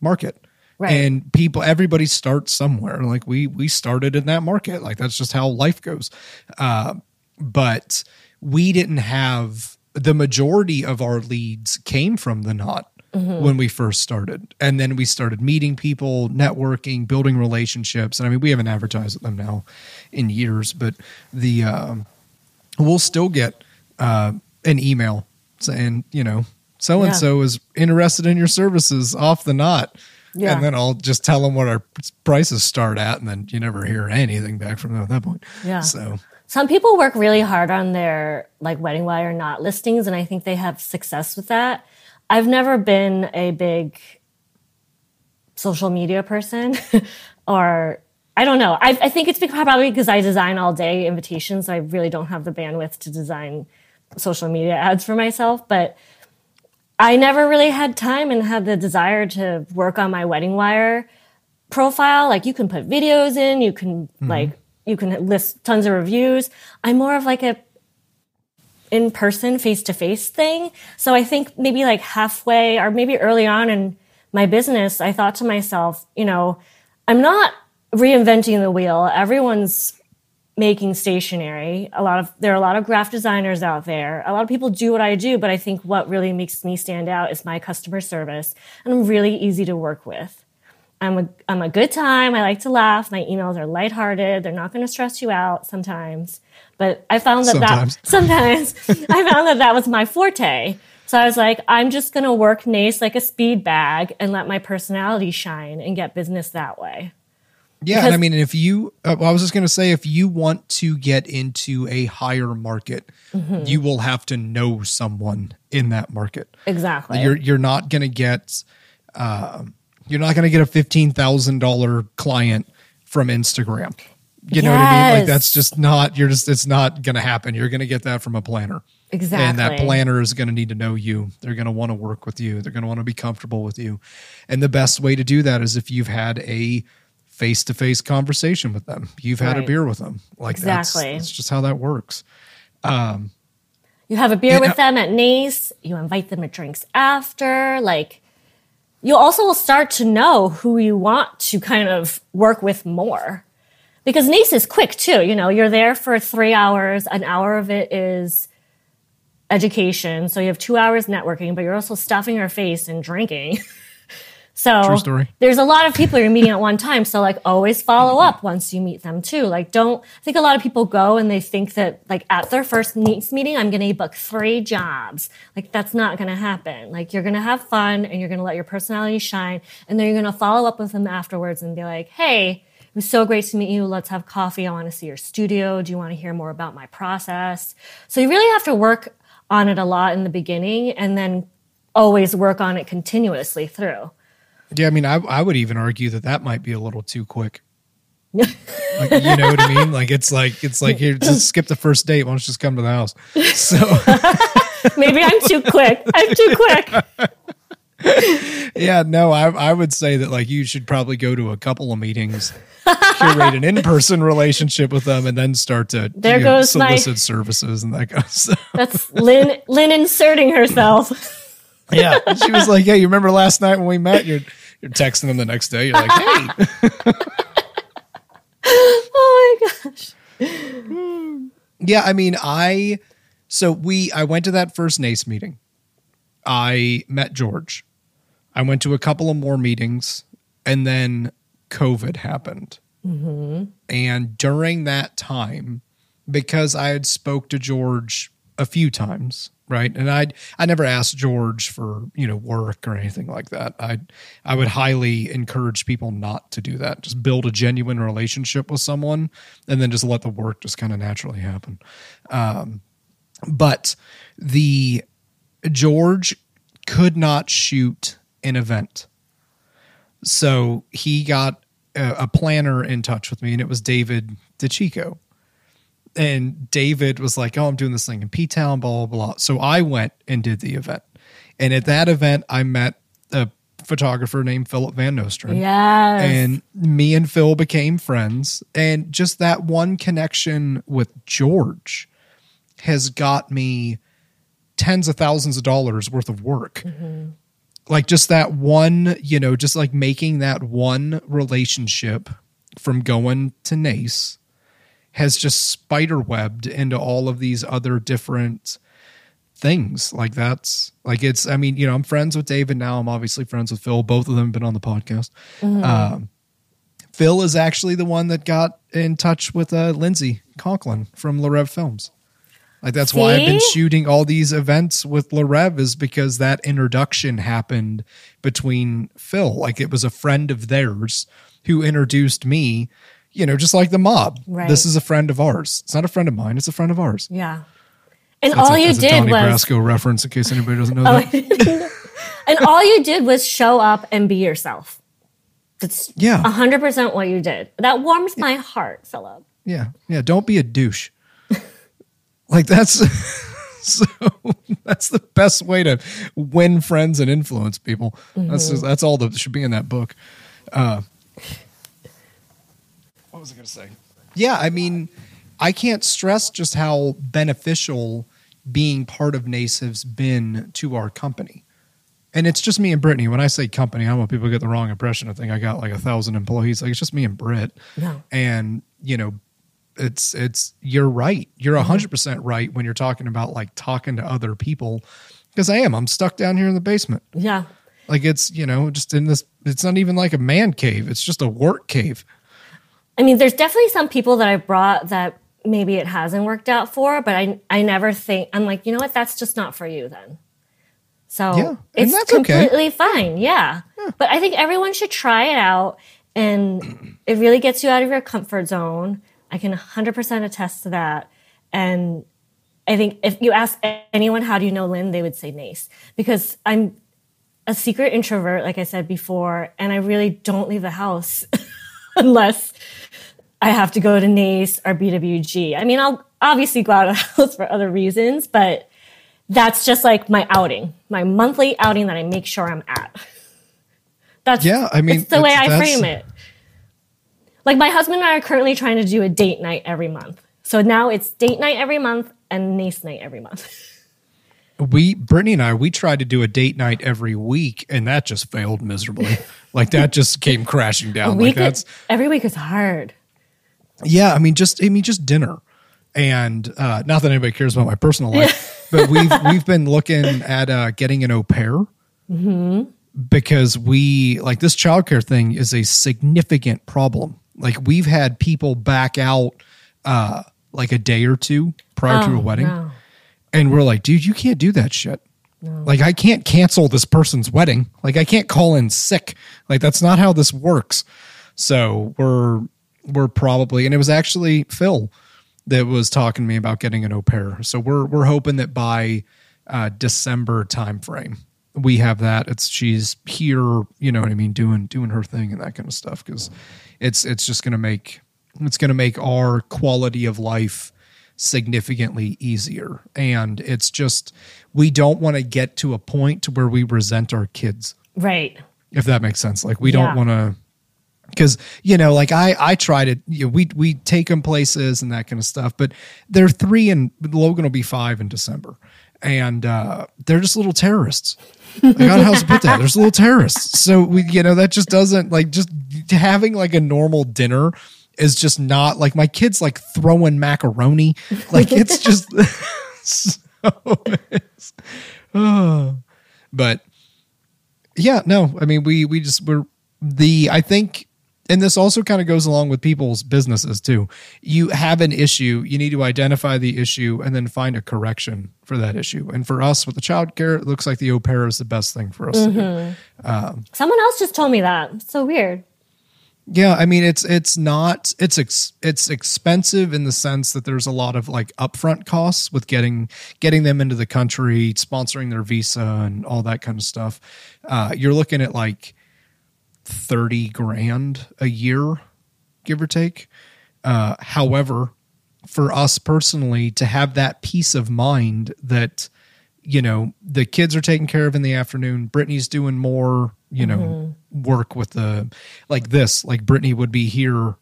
market Right. And people, everybody starts somewhere. Like we we started in that market. Like that's just how life goes. Uh, but we didn't have the majority of our leads came from the knot mm-hmm. when we first started, and then we started meeting people, networking, building relationships. And I mean, we haven't advertised them now in years, but the um, we'll still get uh, an email saying, you know, so and so is interested in your services off the knot yeah. And then I'll just tell them what our prices start at, and then you never hear anything back from them at that point. Yeah. So some people work really hard on their like wedding wire Knot listings, and I think they have success with that. I've never been a big social media person, or I don't know. I, I think it's probably because I design all day invitations, so I really don't have the bandwidth to design social media ads for myself. But I never really had time and had the desire to work on my wedding wire profile. Like you can put videos in, you can mm-hmm. like you can list tons of reviews. I'm more of like a in person, face to face thing. So I think maybe like halfway or maybe early on in my business, I thought to myself, you know, I'm not reinventing the wheel. Everyone's making stationery. A lot of there are a lot of graphic designers out there. A lot of people do what I do, but I think what really makes me stand out is my customer service. And I'm really easy to work with. I'm a I'm a good time. I like to laugh. My emails are lighthearted. They're not going to stress you out sometimes. But I found that Sometimes. that sometimes I found that that was my forte. So I was like, I'm just going to work Nace like a speed bag and let my personality shine and get business that way. Yeah, and I mean, if you, uh, I was just going to say, if you want to get into a higher market, Mm-hmm. you will have to know someone in that market. Exactly. You're you're not going to get, uh, you're not going to get a fifteen thousand dollar client from Instagram. You know what I mean? Like that's just not. You're just. It's not going to happen. You're going to get that from a planner. exactly. And that planner is going to need to know you. They're going to want to work with you. They're going to want to be comfortable with you. And the best way to do that is if you've had a face to face conversation with them. You've had a beer with them. Like that's, Exactly. that's just how that works. You have a beer with uh, them at Nace. You invite them to drinks after. Like, you also will start to know who you want to kind of work with more. Because Nace is quick too. You know, you're there for three hours. An hour of it is education. So you have two hours networking, but you're also stuffing your face and drinking. so there's a lot of people you're meeting at one time. So like always follow up once you meet them too. Like don't I think a lot of people go and they think that like at their first Nace meeting, I'm gonna book three jobs. Like that's not gonna happen. Like you're gonna have fun and you're gonna let your personality shine and then you're gonna follow up with them afterwards and be like, hey, it was so great to meet you. Let's have coffee. I want to see your studio. Do you want to hear more about my process? So you really have to work on it a lot in the beginning and then always work on it continuously through. Yeah, I mean, I, I would even argue that that might be a little too quick. like, you know what I mean? Like it's like it's like here, just skip the first date. Why don't you just come to the house? So Maybe I'm too quick. I'm too quick. yeah, no, I I would say that like you should probably go to a couple of meetings, curate an in person relationship with them, and then start to There you know, goes my- solicit services and that kind of stuff. That's Lynn Lynn inserting herself. Yeah, And she was like, "Hey, you remember last night when we met? You're you're texting them the next day. You're like, hey, Oh my gosh. Yeah, I mean, I so we I went to that first NACE meeting. I met George. I went to a couple of more meetings, and then COVID happened. Mm-hmm. And during that time, because I had spoke to George a few times, right? And I I never asked George for you know work or anything like that. I I would highly encourage people not to do that. Just build a genuine relationship with someone, and then just let the work just kind of naturally happen. Um, but the George could not shoot an event. So he got a, a planner in touch with me, and it was David DeChico. And David was like, Oh, I'm doing this thing in P Town, blah, blah, blah. So I went and did the event. And at that event, I met a photographer named Philip Van Nostrand. Yes. and me and Phil became friends. And just that one connection with George has got me tens of thousands of dollars worth of work. Mm-hmm. Like just that one, you know, just like making that one relationship from going to NACE has just spiderwebbed into all of these other different things. Like that's like it's i mean you know i'm friends with david now. I'm obviously friends with phil. Both of them have been on the podcast. Um, phil is actually the one that got in touch with uh, lindsay conklin from Le Reve films. Like that's why i've been shooting all these events with Le Reve is because that introduction happened between phil. Like it was a friend of theirs who introduced me you know just like the mob Right. this is a friend of ours it's not a friend of mine it's a friend of ours yeah. And that's all a, you did Donnie was Brasco reference in case anybody doesn't know Oh, that. and all you did was show up and be yourself. That's Yeah. hundred percent what you did. That warms my heart, Philip. Yeah, yeah. Don't be a douche. like that's so. That's the best way to win friends and influence people. That's just, that's all that should be in that book. Uh, was I going to say? Yeah, I mean, I can't stress just how beneficial being part of NACE has been to our company. And it's just me and Brittany. When I say company, I don't want people to get the wrong impression. I think I got like a thousand employees. Like it's just me and Britt. No. And you know, it's it's you're right. You're Mm-hmm. hundred percent right when you're talking about like talking to other people. Because I am. I'm stuck down here in the basement. Yeah. Like it's you know just in this. It's not even like a man cave. It's just a work cave. I mean, there's definitely some people that I brought that maybe it hasn't worked out for, but I I never think I'm like, you know what, that's just not for you then. So Yeah, it's that's okay. completely fine. Yeah. But I think everyone should try it out and it really gets you out of your comfort zone. I can 100% attest to that. And I think if you ask anyone, how do you know Lynn, they would say Nace because I'm a secret introvert, like I said before, and I really don't leave the house unless I have to go to NACE or BWG. I mean, I'll obviously go out of the house for other reasons, but that's just like my outing, my monthly outing that I make sure I'm at. That's Yeah, I mean, it's the way I frame it. Like my husband and I are currently trying to do a date night every month. So now it's date night every month and NACE night every month. we brittany and i we tried to do a date night every week and that just failed miserably like that just came crashing down like that's every week is hard. Yeah i mean just i mean just dinner and uh not that anybody cares about my personal life but we've we've been looking at uh getting an au pair because we like this childcare thing is a significant problem like we've had people back out uh like a day or two prior to a wedding No. and we're like, dude, you can't do that shit. Like, I can't cancel this person's wedding. Like, I can't call in sick. Like, that's not how this works. So we're we're probably, and it was actually Phil that was talking to me about getting an au pair. So we're we're hoping that by uh, December timeframe we have that. It's she's here, you know what I mean, doing doing her thing and that kind of stuff because it's it's just gonna make it's gonna make our quality of life significantly easier. And it's just we don't want to get to a point to where we resent our kids, Right. if that makes sense. Like we Yeah. don't want to because you know like i i try to you know, we we take them places and that kind of stuff but they're three and logan will be five in december. And uh they're just little terrorists. I got how to put that there's little terrorists. So we you know that just doesn't like just having like a normal dinner is just not like my kids like throwing macaroni. Like it's just so it's, oh. but yeah no i mean we we just we're the i think and this also kind of goes along with people's businesses too. You have an issue you need to identify the issue and then find a correction for that issue. And for us with the child care it looks like the au pair is the best thing for us to do. Someone else just told me that. It's so weird. yeah i mean it's it's not it's ex, it's expensive in the sense that there's a lot of like upfront costs with getting getting them into the country sponsoring their visa and all that kind of stuff. Uh, you're looking at like 30 grand a year give or take. Uh, however for us personally to have that peace of mind that you know the kids are taken care of in the afternoon brittany's doing more you know work with the like this like brittany would be here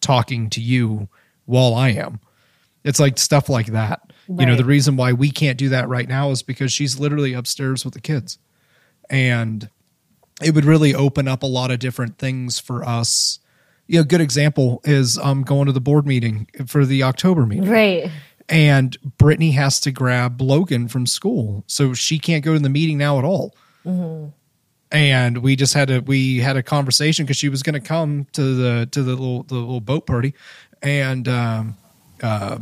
talking to you while i am. It's like stuff like that. You know the reason why we can't do that right now is because she's literally upstairs with the kids. And it would really open up a lot of different things for us you know, a good example is um going to the board meeting for the October meeting Right. and Brittany has to grab Logan from school, so she can't go to the meeting now at all. And we just had a we had a conversation because she was going to come to the to the little the little boat party, and um, uh,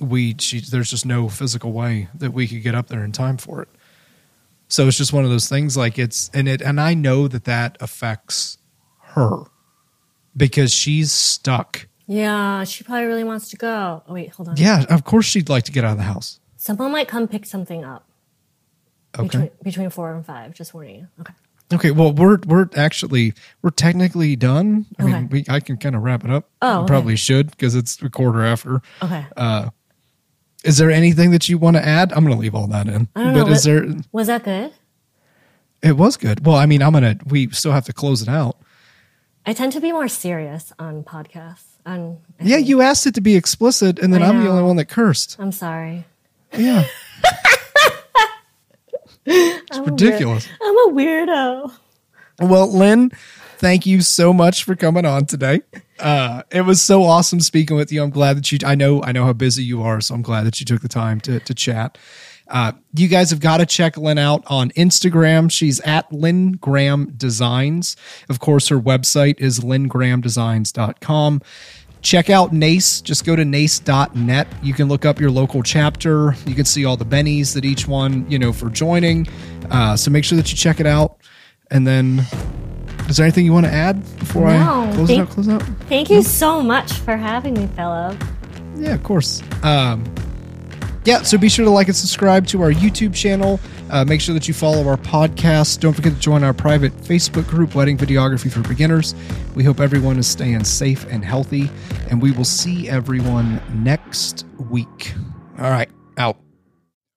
we she there's just no physical way that we could get up there in time for it. So it's just one of those things like it's and it and I know that that affects her because she's stuck. Yeah, she probably really wants to go. Oh wait, hold on. Yeah, of course she'd like to get out of the house. Someone might come pick something up Okay. between, between four and five. Just warning you. Okay. Okay, well we're we're actually we're technically done. I mean, we I can kind of wrap it up. Oh, okay. probably should because it's a quarter after. Okay. Uh, Is there anything that you want to add? I'm going to leave all that in. I don't but know. is there? Was that good? It was good. Well, I mean, I'm gonna. We still have to close it out. I tend to be more serious on podcasts. On, I Yeah, think. you asked it to be explicit, and then I I'm the only one that cursed. I'm sorry. Yeah. it's ridiculous. I'm a weirdo. Well, Lynn, thank you so much for coming on today. Uh, it was so awesome speaking with you. I'm glad that you. I know. I know how busy you are, so I'm glad that you took the time to to chat. Uh, you guys have got to check Lynn out on Instagram. She's at Lynn Graham Designs. Of course, her website is lynngrahamdesigns.com. Check out NACE. Just go to nace.net. You can look up your local chapter. You can see all the bennies that each one, you know, for joining. Uh, so make sure that you check it out. And then, is there anything you want to add before I No, close it out? Close out? Thank you so much for having me, Philip. Yeah, of course. Um, yeah, so be sure to like and subscribe to our YouTube channel. Uh, make sure that you follow our podcast. Don't forget to join our private Facebook group, Wedding Videography for Beginners. We hope everyone is staying safe and healthy, and we will see everyone next week. All right, out.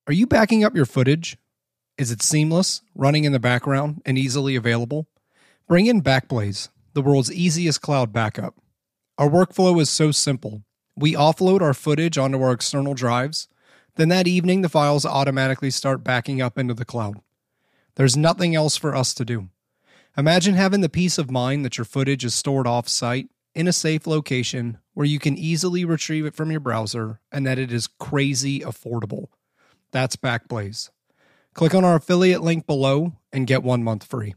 Are you backing up your footage? Is it seamless, running in the background, and easily available? Bring in Backblaze, the world's easiest cloud backup. Our workflow is so simple. We offload our footage onto our external drives. Then that evening, the files automatically start backing up into the cloud. There's nothing else for us to do. Imagine having the peace of mind that your footage is stored off site in a safe location where you can easily retrieve it from your browser and that it is crazy affordable. That's Backblaze. Click on our affiliate link below and get one month free.